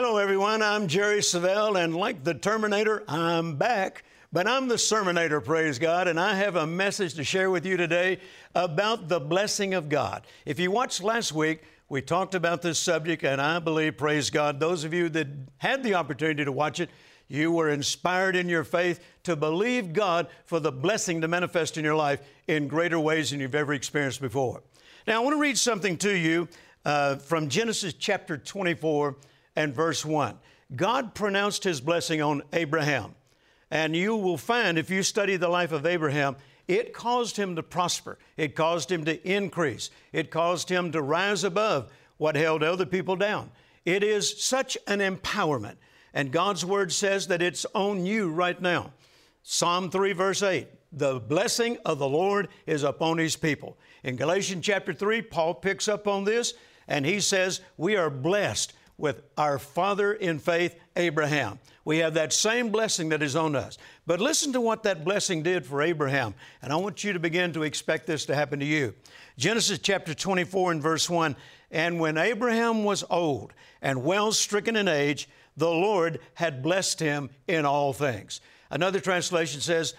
Hello, everyone. I'm Jerry Savelle, and like the Terminator, I'm back. But I'm the Sermonator, praise God, and I have a message to share with you today about the blessing of God. If you watched last week, we talked about this subject, and I believe, praise God, those of you that had the opportunity to watch it, you were inspired in your faith to believe God for the blessing to manifest in your life in greater ways than you've ever experienced before. Now, I want to read something to you uh, from Genesis chapter 24 and verse 1. God pronounced his blessing on Abraham. And you will find, if you study the life of Abraham, it caused him to prosper. It caused him to increase. It caused him to rise above what held other people down. It is such an empowerment. And God's word says that it's on you right now. Psalm 3, verse 8 the blessing of the Lord is upon his people. In Galatians chapter 3, Paul picks up on this and he says, We are blessed with our father in faith, Abraham. We have that same blessing that is on us. But listen to what that blessing did for Abraham. And I want you to begin to expect this to happen to you. Genesis chapter 24 and verse 1 And when Abraham was old and well stricken in age, the Lord had blessed him in all things. Another translation says,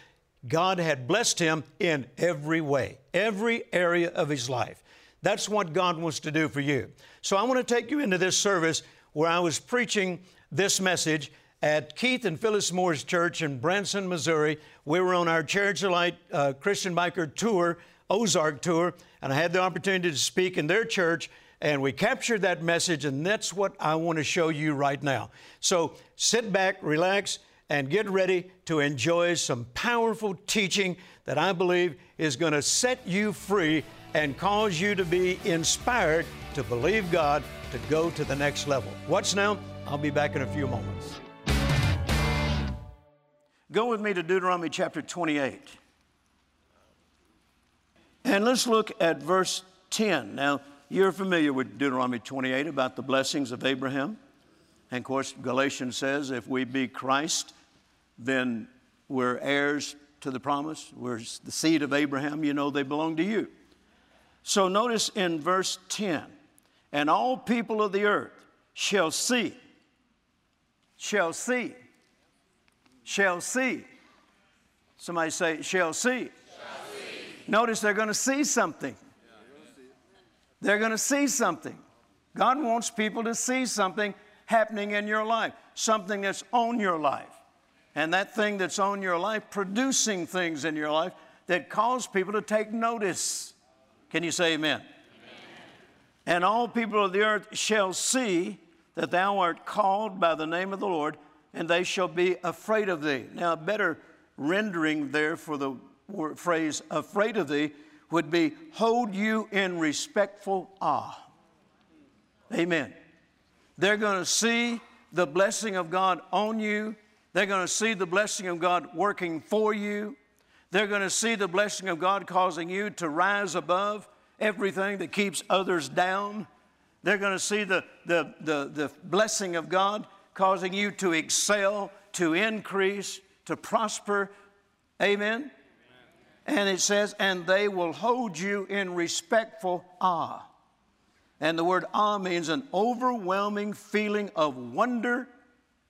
God had blessed him in every way, every area of his life. That's what God wants to do for you. So I want to take you into this service where I was preaching this message at Keith and Phyllis Moore's church in Branson, Missouri. We were on our Chariots Light uh, Christian Biker tour, Ozark tour, and I had the opportunity to speak in their church. And we captured that message, and that's what I want to show you right now. So sit back, relax, and get ready to enjoy some powerful teaching that I believe is going to set you free and cause you to be inspired to believe God to go to the next level. Watch now. I'll be back in a few moments. Go with me to Deuteronomy chapter 28. And let's look at verse 10. Now, you're familiar with Deuteronomy 28 about the blessings of Abraham. And of course, Galatians says if we be Christ, then we're heirs to the promise. We're the seed of Abraham. You know they belong to you. So notice in verse 10 and all people of the earth shall see, shall see, shall see. Somebody say, shall see. Shall see. Notice they're going to see something. They're going to see something. God wants people to see something happening in your life, something that's on your life. And that thing that's on your life, producing things in your life that cause people to take notice. Can you say amen? amen? And all people of the earth shall see that thou art called by the name of the Lord, and they shall be afraid of thee. Now, a better rendering there for the phrase afraid of thee would be hold you in respectful awe. Amen. They're going to see the blessing of God on you. They're going to see the blessing of God working for you. They're going to see the blessing of God causing you to rise above everything that keeps others down. They're going to see the, the, the, the blessing of God causing you to excel, to increase, to prosper. Amen? And it says, and they will hold you in respectful awe. And the word awe means an overwhelming feeling of wonder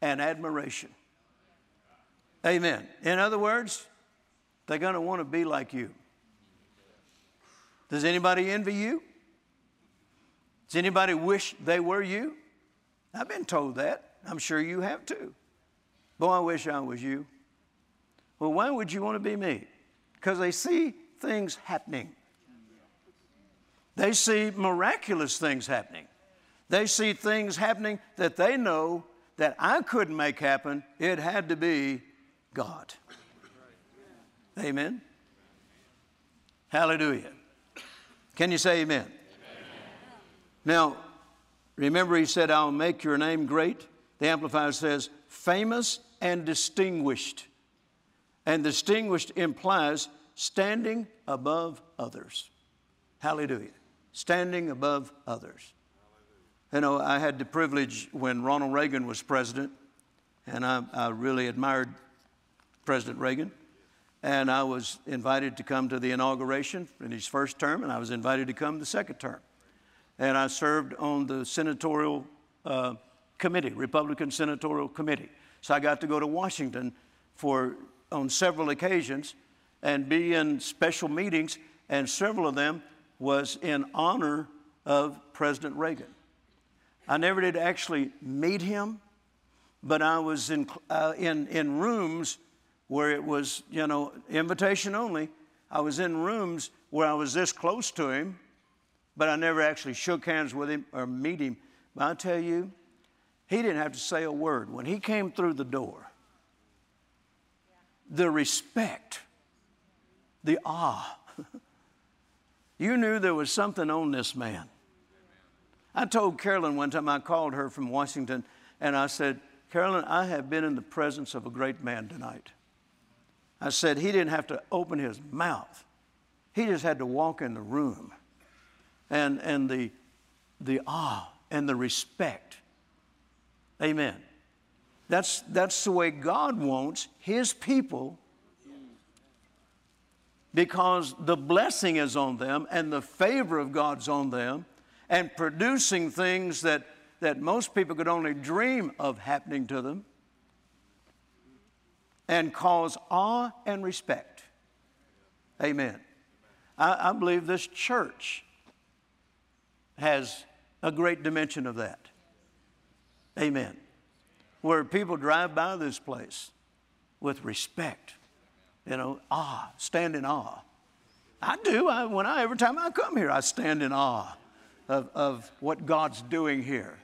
and admiration. Amen. In other words, they're going to want to be like you. Does anybody envy you? Does anybody wish they were you? I've been told that. I'm sure you have too. Boy, I wish I was you. Well, why would you want to be me? Because they see things happening. They see miraculous things happening. They see things happening that they know that I couldn't make happen. It had to be God. Amen. Hallelujah. Can you say amen? amen? Now, remember, he said, I'll make your name great. The Amplified says, famous and distinguished. And distinguished implies standing above others. Hallelujah. Standing above others. You know, I had the privilege when Ronald Reagan was president, and I, I really admired President Reagan. And I was invited to come to the inauguration in his first term, and I was invited to come the second term. And I served on the senatorial uh, committee, Republican Senatorial Committee. So I got to go to Washington for on several occasions and be in special meetings, and several of them was in honor of President Reagan. I never did actually meet him, but I was in, uh, in, in rooms where it was, you know, invitation only. I was in rooms where I was this close to him, but I never actually shook hands with him or meet him. But I tell you, he didn't have to say a word. When he came through the door, the respect, the awe, you knew there was something on this man. I told Carolyn one time, I called her from Washington, and I said, Carolyn, I have been in the presence of a great man tonight. I said, he didn't have to open his mouth. He just had to walk in the room. And, and the, the awe and the respect. Amen. That's, that's the way God wants His people because the blessing is on them and the favor of God's on them and producing things that, that most people could only dream of happening to them and cause awe and respect. Amen. I, I believe this church has a great dimension of that. Amen. Where people drive by this place with respect, you know, awe, stand in awe. I do. I, when I every time I come here, I stand in awe of, of what God's doing here.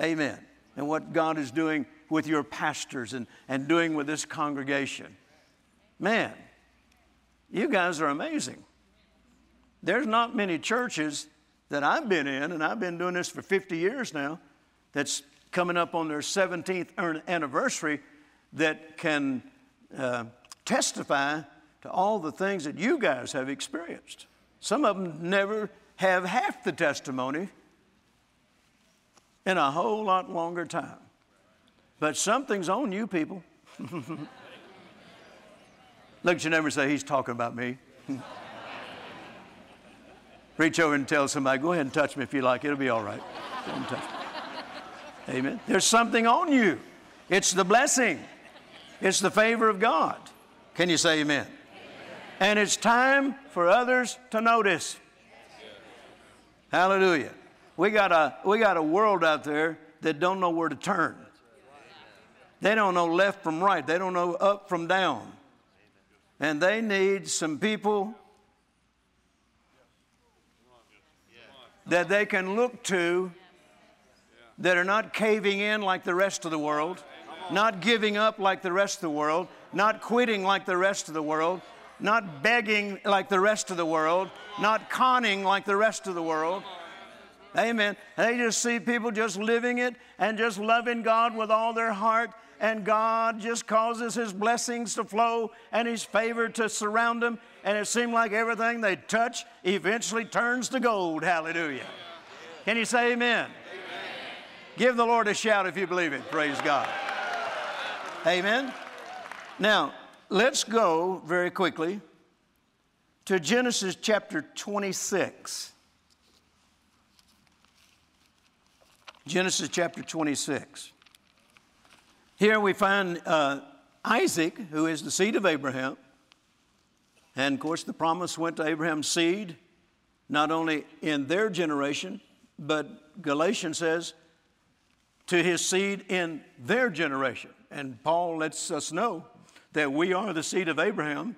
Amen. And what God is doing with your pastors and, and doing with this congregation. Man, you guys are amazing. There's not many churches that I've been in, and I've been doing this for 50 years now, that's coming up on their 17th anniversary, that can uh, testify to all the things that you guys have experienced. Some of them never have half the testimony in a whole lot longer time. But something's on you people. Look at your neighbor and say, He's talking about me. Reach over and tell somebody, Go ahead and touch me if you like. It'll be all right. Amen. There's something on you. It's the blessing, it's the favor of God. Can you say amen? amen? And it's time for others to notice. Hallelujah. We got, a, we got a world out there that don't know where to turn. They don't know left from right. They don't know up from down. And they need some people that they can look to that are not caving in like the rest of the world, not giving up like the rest of the world, not quitting like the rest of the world, not begging like the rest of the world, not conning like the rest of the world. Amen. They just see people just living it and just loving God with all their heart and God just causes His blessings to flow and His favor to surround them. And it seemed like everything they touch eventually turns to gold. Hallelujah. Can you say amen? amen? Give the Lord a shout if you believe it. Praise God. Amen. Now, let's go very quickly to Genesis chapter 26. Genesis chapter 26. Here we find uh, Isaac, who is the seed of Abraham. And of course, the promise went to Abraham's seed, not only in their generation, but Galatians says to his seed in their generation. And Paul lets us know that we are the seed of Abraham.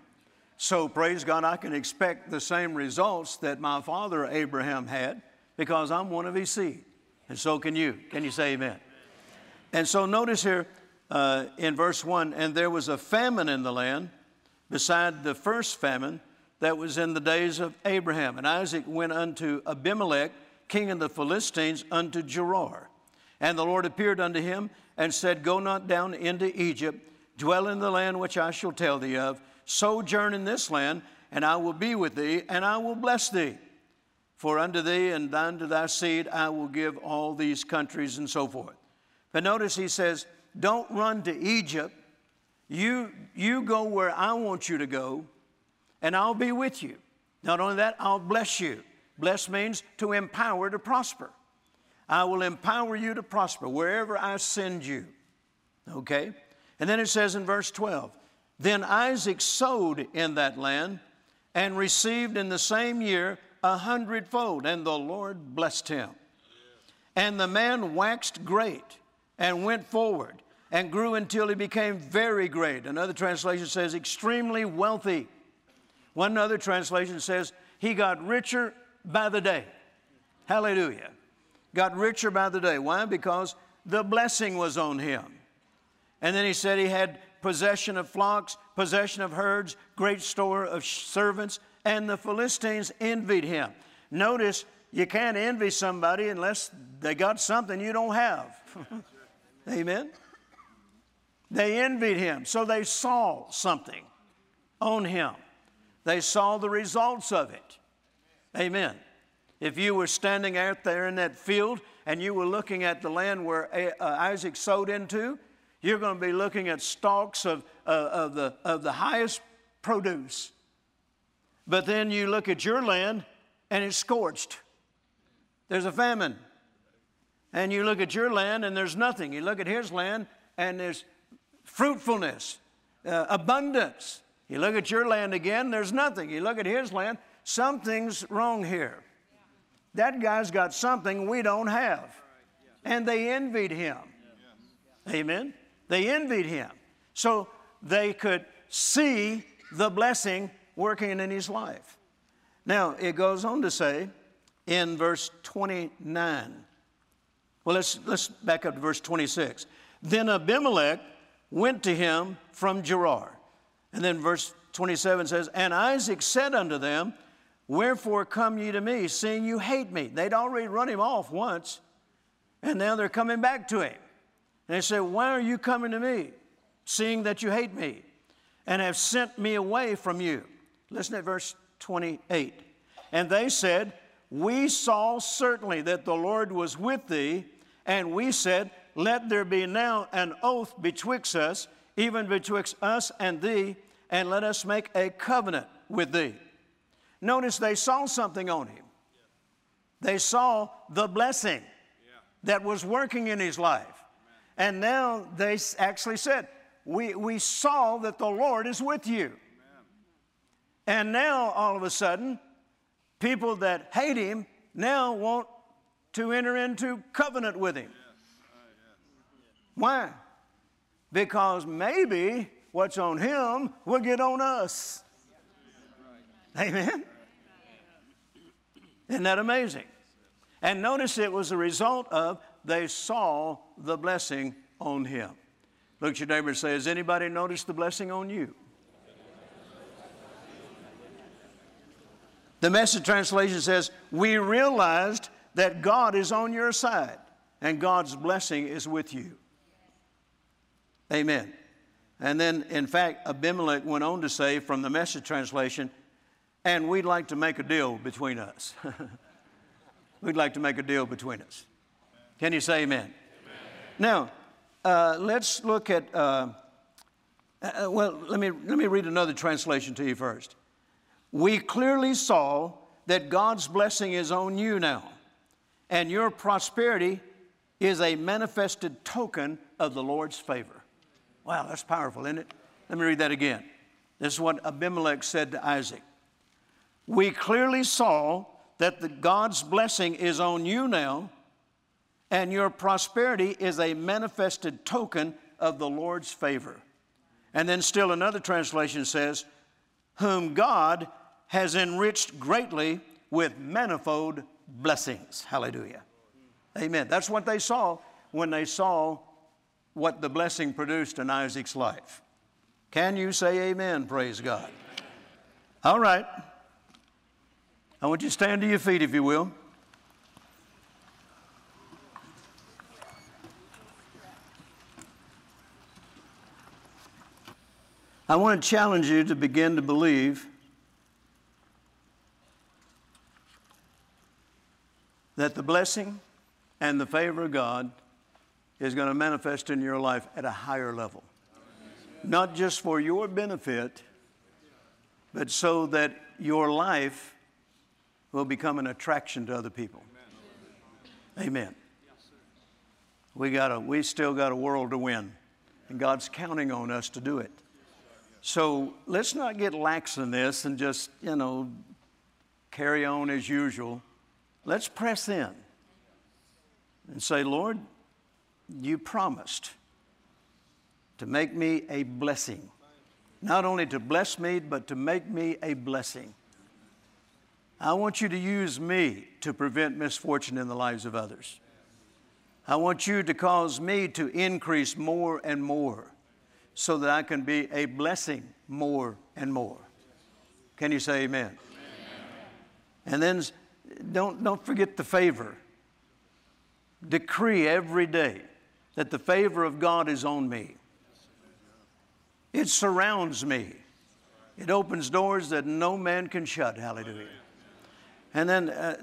So, praise God, I can expect the same results that my father Abraham had because I'm one of his seed. And so can you. Can you say amen? And so, notice here, uh, in verse 1 and there was a famine in the land beside the first famine that was in the days of Abraham. And Isaac went unto Abimelech, king of the Philistines, unto Gerar. And the Lord appeared unto him and said, Go not down into Egypt, dwell in the land which I shall tell thee of, sojourn in this land, and I will be with thee, and I will bless thee. For unto thee and unto thy seed I will give all these countries, and so forth. But notice he says, don't run to Egypt. You, you go where I want you to go, and I'll be with you. Not only that, I'll bless you. Bless means to empower to prosper. I will empower you to prosper wherever I send you. Okay? And then it says in verse 12 Then Isaac sowed in that land and received in the same year a hundredfold, and the Lord blessed him. And the man waxed great and went forward and grew until he became very great. Another translation says extremely wealthy. One other translation says he got richer by the day. Hallelujah. Got richer by the day. Why? Because the blessing was on him. And then he said he had possession of flocks, possession of herds, great store of servants, and the Philistines envied him. Notice you can't envy somebody unless they got something you don't have. Amen? They envied him, so they saw something on him. They saw the results of it. Amen. If you were standing out there in that field and you were looking at the land where uh, Isaac sowed into, you're going to be looking at stalks of, of, the, of the highest produce. But then you look at your land and it's scorched. There's a famine. And you look at your land and there's nothing. You look at his land and there's fruitfulness, uh, abundance. You look at your land again, there's nothing. You look at his land, something's wrong here. That guy's got something we don't have. And they envied him. Amen. They envied him. So they could see the blessing working in his life. Now, it goes on to say in verse 29. Well, let's, let's back up to verse 26. Then Abimelech went to him from Gerar. And then verse 27 says, And Isaac said unto them, Wherefore come ye to me, seeing you hate me? They'd already run him off once, and now they're coming back to him. And they say, Why are you coming to me, seeing that you hate me, and have sent me away from you? Listen at verse 28. And they said, We saw certainly that the Lord was with thee, and we said, Let there be now an oath betwixt us, even betwixt us and thee, and let us make a covenant with thee. Notice they saw something on him. They saw the blessing that was working in his life. And now they actually said, we, we saw that the Lord is with you. And now, all of a sudden, people that hate him now want to enter into covenant with him. Why? Because maybe what's on him will get on us. Amen? Isn't that amazing? And notice it was a result of they saw the blessing on him. Look at your neighbor and say, Has anybody noticed the blessing on you? The message translation says, We realized that God is on your side and God's blessing is with you. Amen. And then, in fact, Abimelech went on to say from the message translation, and we'd like to make a deal between us. we'd like to make a deal between us. Can you say amen? amen. Now, uh, let's look at, uh, uh, well, let me, let me read another translation to you first we clearly saw that God's blessing is on you now, and your prosperity is a manifested token of the Lord's favor. Wow, that's powerful, isn't it? Let me read that again. This is what Abimelech said to Isaac. We clearly saw that the, God's blessing is on you now, and your prosperity is a manifested token of the Lord's favor. And then, still another translation says, Whom God has enriched greatly with manifold blessings. Hallelujah. Amen. That's what they saw when they saw what the blessing produced in Isaac's life. Can you say amen? Praise God. All right. I want you to stand to your feet, if you will. I want to challenge you to begin to believe that the blessing and the favor of God is going to manifest in your life at a higher level. Not just for your benefit, but so that your life will become an attraction to other people. Amen. We, got a, we still got a world to win, and God's counting on us to do it. So let's not get lax in this and just, you know, carry on as usual. Let's press in and say, Lord, you promised to make me a blessing. Not only to bless me, but to make me a blessing. I want you to use me to prevent misfortune in the lives of others. I want you to cause me to increase more and more so that I can be a blessing more and more. Can you say amen? amen? And then don't, don't forget the favor. Decree every day that the favor of God is on me. It surrounds me. It opens doors that no man can shut. Hallelujah. And then, uh,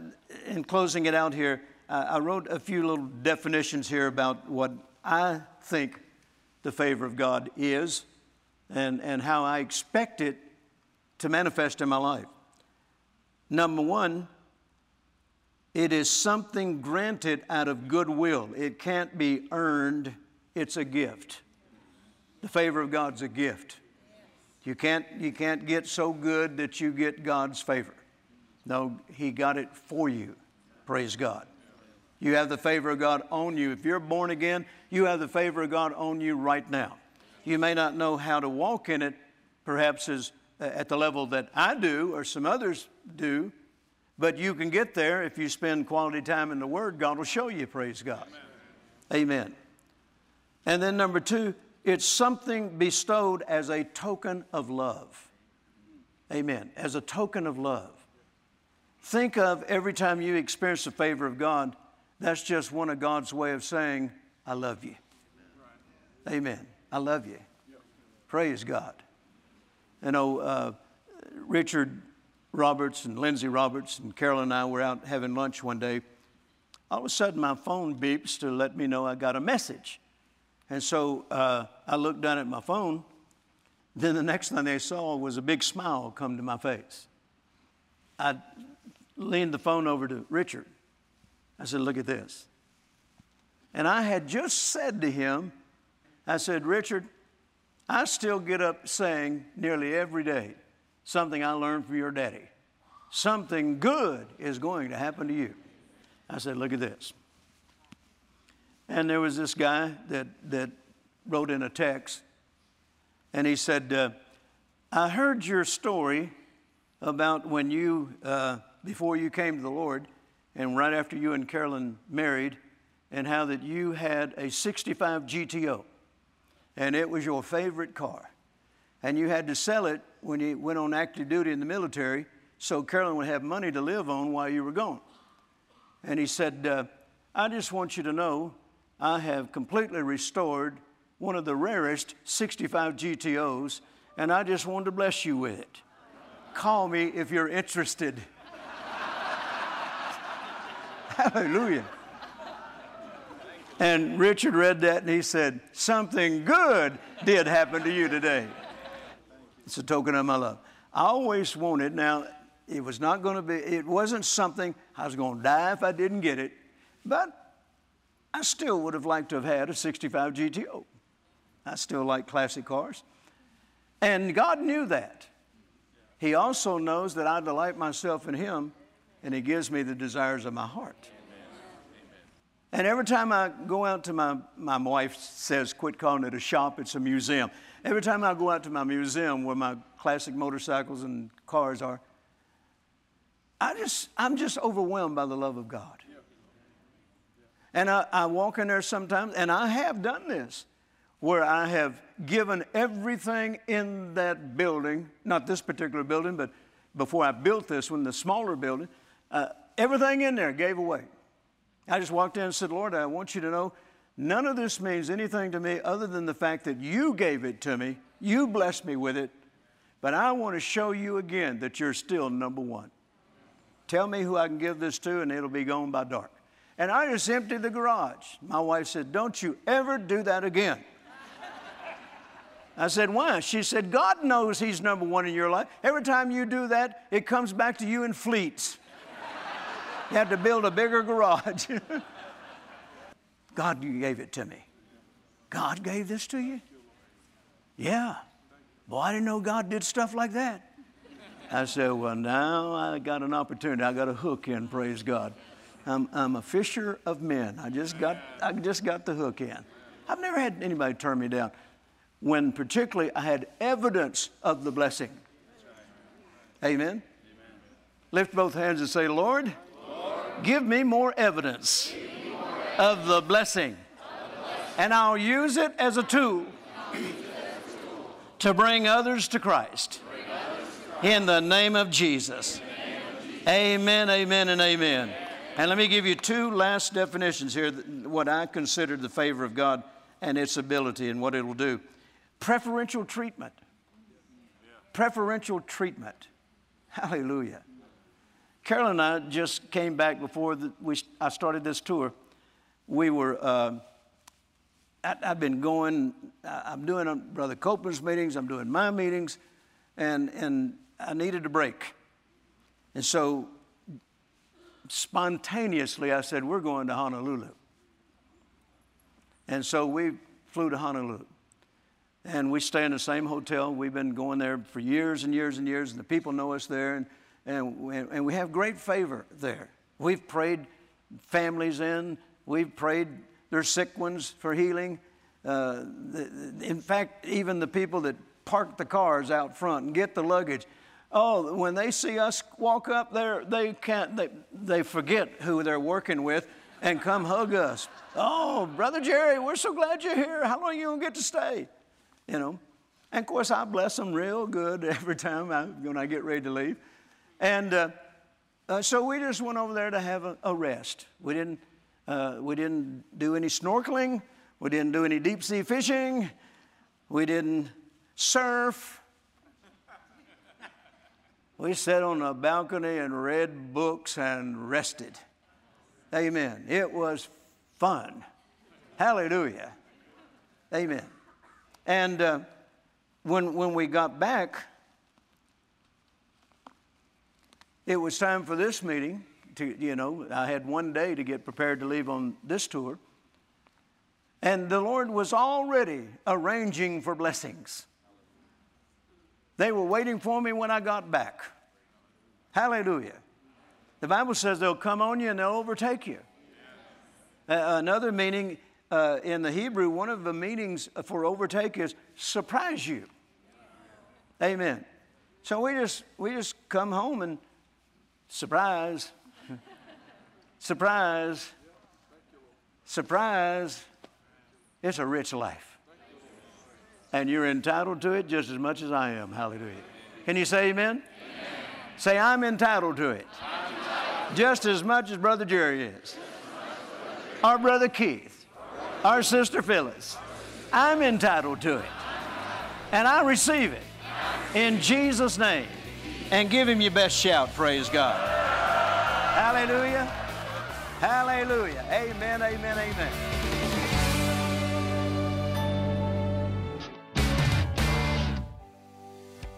in closing it out here, uh, I wrote a few little definitions here about what I think the favor of God is and, and how I expect it to manifest in my life. Number one, it is something granted out of goodwill. It can't be earned, it's a gift. The favor of God's a gift. You can't, you can't get so good that you get God's favor. No, He got it for you. Praise God. You have the favor of God on you. If you're born again, you have the favor of God on you right now. You may not know how to walk in it, perhaps as, uh, at the level that I do or some others do, but you can get there if you spend quality time in the Word. God will show you, praise God. Amen. Amen. And then, number two, it's something bestowed as a token of love. Amen. As a token of love. Think of every time you experience the favor of God, that's just one of God's way of saying, I love you. Amen. I love you. Praise God. You know, uh, Richard Roberts and Lindsay Roberts and Carol and I were out having lunch one day. All of a sudden, my phone beeps to let me know I got a message. And so uh, I looked down at my phone. Then the next thing they saw was a big smile come to my face. I leaned the phone over to Richard. I said, Look at this. And I had just said to him, I said, Richard, I still get up saying nearly every day something I learned from your daddy. Something good is going to happen to you. I said, Look at this. And there was this guy that, that wrote in a text, and he said, uh, I heard your story about when you, uh, before you came to the Lord, and right after you and Carolyn married, and how that you had a 65 GTO, and it was your favorite car. And you had to sell it when you went on active duty in the military so Carolyn would have money to live on while you were gone. And he said, uh, I just want you to know I have completely restored one of the rarest 65 GTOs, and I just wanted to bless you with it. Call me if you're interested. Hallelujah. And Richard read that and he said, Something good did happen to you today. It's a token of my love. I always wanted, now, it was not going to be, it wasn't something I was going to die if I didn't get it, but I still would have liked to have had a 65 GTO. I still like classic cars. And God knew that. He also knows that I delight myself in Him and He gives me the desires of my heart. And every time I go out to my, my wife says, quit calling it a shop, it's a museum. Every time I go out to my museum where my classic motorcycles and cars are, I just, I'm just overwhelmed by the love of God. And I, I walk in there sometimes, and I have done this, where I have given everything in that building, not this particular building, but before I built this one, the smaller building, uh, everything in there gave away. I just walked in and said, Lord, I want you to know none of this means anything to me other than the fact that you gave it to me, you blessed me with it, but I want to show you again that you're still number one. Tell me who I can give this to, and it'll be gone by dark. And I just emptied the garage. My wife said, Don't you ever do that again. I said, Why? She said, God knows He's number one in your life. Every time you do that, it comes back to you in fleets. You have to build a bigger garage. God you gave it to me. God gave this to you? Yeah. Boy, I didn't know God did stuff like that. I said, Well, now I got an opportunity. I got a hook in, praise God. I'm, I'm a fisher of men. I just got I just got the hook in. I've never had anybody turn me down. When particularly I had evidence of the blessing. Amen. Amen. Lift both hands and say, Lord give me more evidence, of the blessing, and I'll use it as a tool, to bring others to Christ. In the name of Jesus. Amen, amen, and amen. And let me give you two last definitions here what I consider the favor of God and its ability and what it will do. Preferential treatment. Preferential treatment. Hallelujah. Carol and I just came back before the, we, I started this tour. We were, uh, I, have been going, I'm doing Brother Copeland's meetings, I'm doing my meetings, and, and I needed a break. And so spontaneously I said, We're going to Honolulu. And so we flew to Honolulu. And we stay in the same hotel. We've been going there for years and years and years, and the people know us there, and, and, and we have great favor there. We've prayed families in, we've prayed their sick ones for healing. Uh, in fact, even the people that park the cars out front and get the luggage, oh, when they see us walk up there, they can't, they, they forget who they're working with and come hug us. Oh, Brother Jerry, we're so glad you're here. How long are you going to get to stay? You know. And of course, I bless them real good every time I, when I get ready to leave. And uh, uh, so we just went over there to have a, a rest. We didn't, uh, we didn't do any snorkeling. We didn't do any deep sea fishing. We didn't surf. We sat on a balcony and read books and rested. Amen. It was fun. Hallelujah. Amen. And uh, when, when we got back, it was time for this meeting. To, you know, I had one day to get prepared to leave on this tour. And the Lord was already arranging for blessings. They were waiting for me when I got back. Hallelujah. The Bible says they'll come on you and they'll overtake you. Uh, another meaning uh, in the Hebrew, one of the meanings for overtake is surprise you. Amen. So we just we just come home and surprise, surprise, surprise. It's a rich life. And you're entitled to it just as much as I am. Hallelujah. Can you say amen? amen. Say, I'm entitled to it. Entitled. Just as much as Brother Jerry is. Our Brother Keith. Our Sister Phyllis. I'm entitled to it. And I receive it in Jesus' name. And give him your best shout, praise God. Hallelujah. Hallelujah. Amen, amen, amen.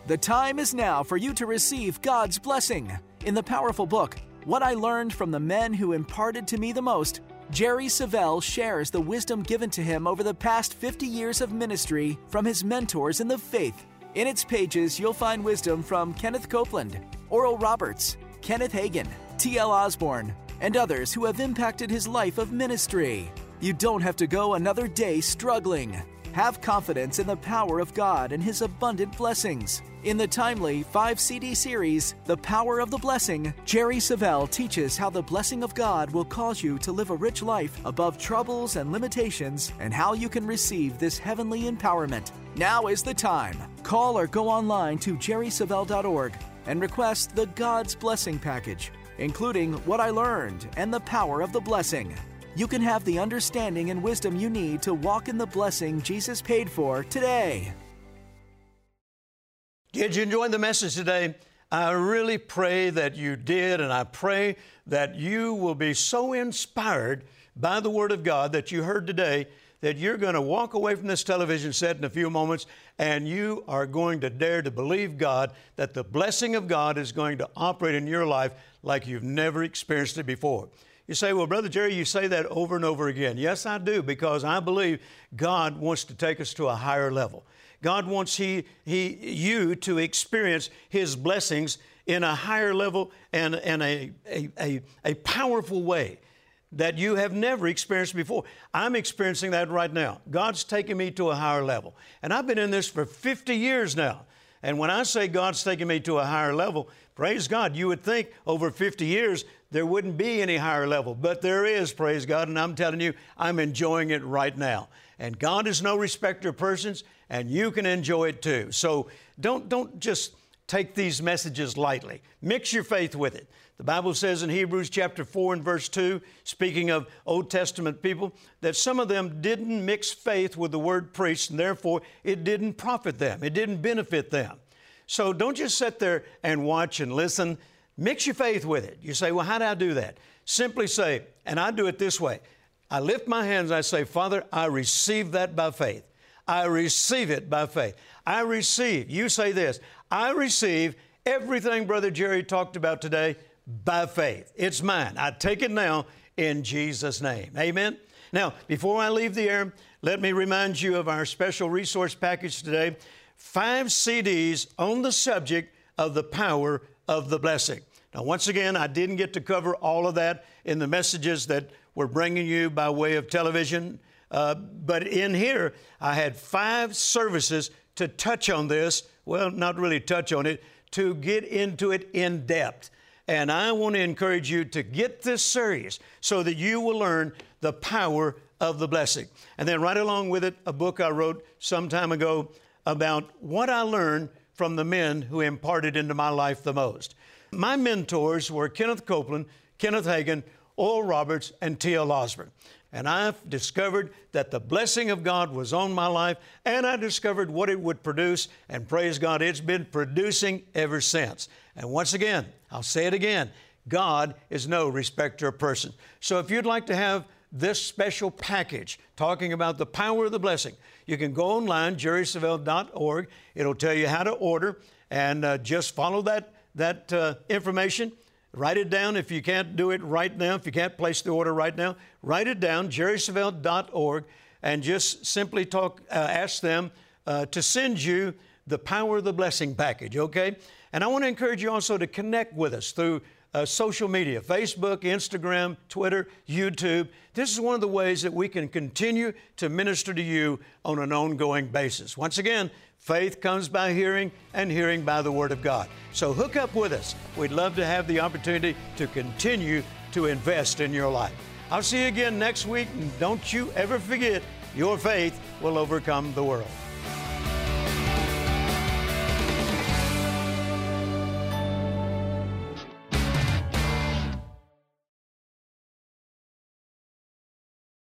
The time is now for you to receive God's blessing. In the powerful book, What I Learned from the Men Who Imparted to Me the Most, Jerry Savelle shares the wisdom given to him over the past 50 years of ministry from his mentors in the faith. In its pages, you'll find wisdom from Kenneth Copeland, Oral Roberts, Kenneth Hagin, T.L. Osborn, and others who have impacted his life of ministry. You don't have to go another day struggling. Have confidence in the power of God and His abundant blessings. In the timely 5 CD series, The Power of the Blessing, Jerry Savelle teaches how the blessing of God will cause you to live a rich life above troubles and limitations and how you can receive this heavenly empowerment. Now is the time. Call or go online to jerrysavelle.org and request the God's Blessing package, including what I learned and the power of the blessing you can have the understanding and wisdom you need to walk in the blessing Jesus paid for today. Did you enjoy the message today? I really pray that you did, and I pray that you will be so inspired by the Word of God that you heard today that you're going to walk away from this television set in a few moments and you are going to dare to believe God that the blessing of God is going to operate in your life like you've never experienced it before. You say, well, Brother Jerry, you say that over and over again. Yes, I do, because I believe God wants to take us to a higher level. God wants he, he, you to experience His blessings in a higher level and, and a, a, a, a powerful way that you have never experienced before. I'm experiencing that right now. God's taking me to a higher level. And I've been in this for 50 years now. And when I say God's taking me to a higher level, praise God, you would think over 50 years there wouldn't be any higher level. But there is, praise God. And I'm telling you, I'm enjoying it right now. And God is no respecter of persons, and you can enjoy it too. So don't, don't just take these messages lightly. Mix your faith with it. The Bible says in Hebrews chapter 4 and verse 2, speaking of Old Testament people, that some of them didn't mix faith with the word preached, and therefore it didn't profit them, it didn't benefit them. So don't just sit there and watch and listen. Mix your faith with it. You say, Well, how do I do that? Simply say, and I do it this way I lift my hands, and I say, Father, I receive that by faith. I receive it by faith. I receive, you say this, I receive everything Brother Jerry talked about today by faith. It's mine. I take it now in Jesus' name. Amen. Now, before I leave the air, let me remind you of our special resource package today five CDs on the subject of the power of the blessing. Now, once again, I didn't get to cover all of that in the messages that we're bringing you by way of television. Uh, but in here, I had five services to touch on this. Well, not really touch on it, to get into it in depth. And I want to encourage you to get this series so that you will learn the power of the blessing. And then, right along with it, a book I wrote some time ago about what I learned from the men who imparted into my life the most. My mentors were Kenneth Copeland, Kenneth Hagin, Oral Roberts, and T.L. Osborn. And I've discovered that the blessing of God was on my life, and I discovered what it would produce, and praise God, it's been producing ever since. And once again, I'll say it again God is no respecter of person. So if you'd like to have this special package talking about the power of the blessing, you can go online, jerrysavelle.org. It'll tell you how to order, and uh, just follow that, that uh, information Write it down if you can't do it right now, if you can't place the order right now. Write it down, jerrysavelle.org, and just simply talk, uh, ask them uh, to send you the Power of the Blessing package, okay? And I want to encourage you also to connect with us through uh, social media Facebook, Instagram, Twitter, YouTube. This is one of the ways that we can continue to minister to you on an ongoing basis. Once again, Faith comes by hearing, and hearing by the Word of God. So hook up with us. We'd love to have the opportunity to continue to invest in your life. I'll see you again next week, and don't you ever forget your faith will overcome the world.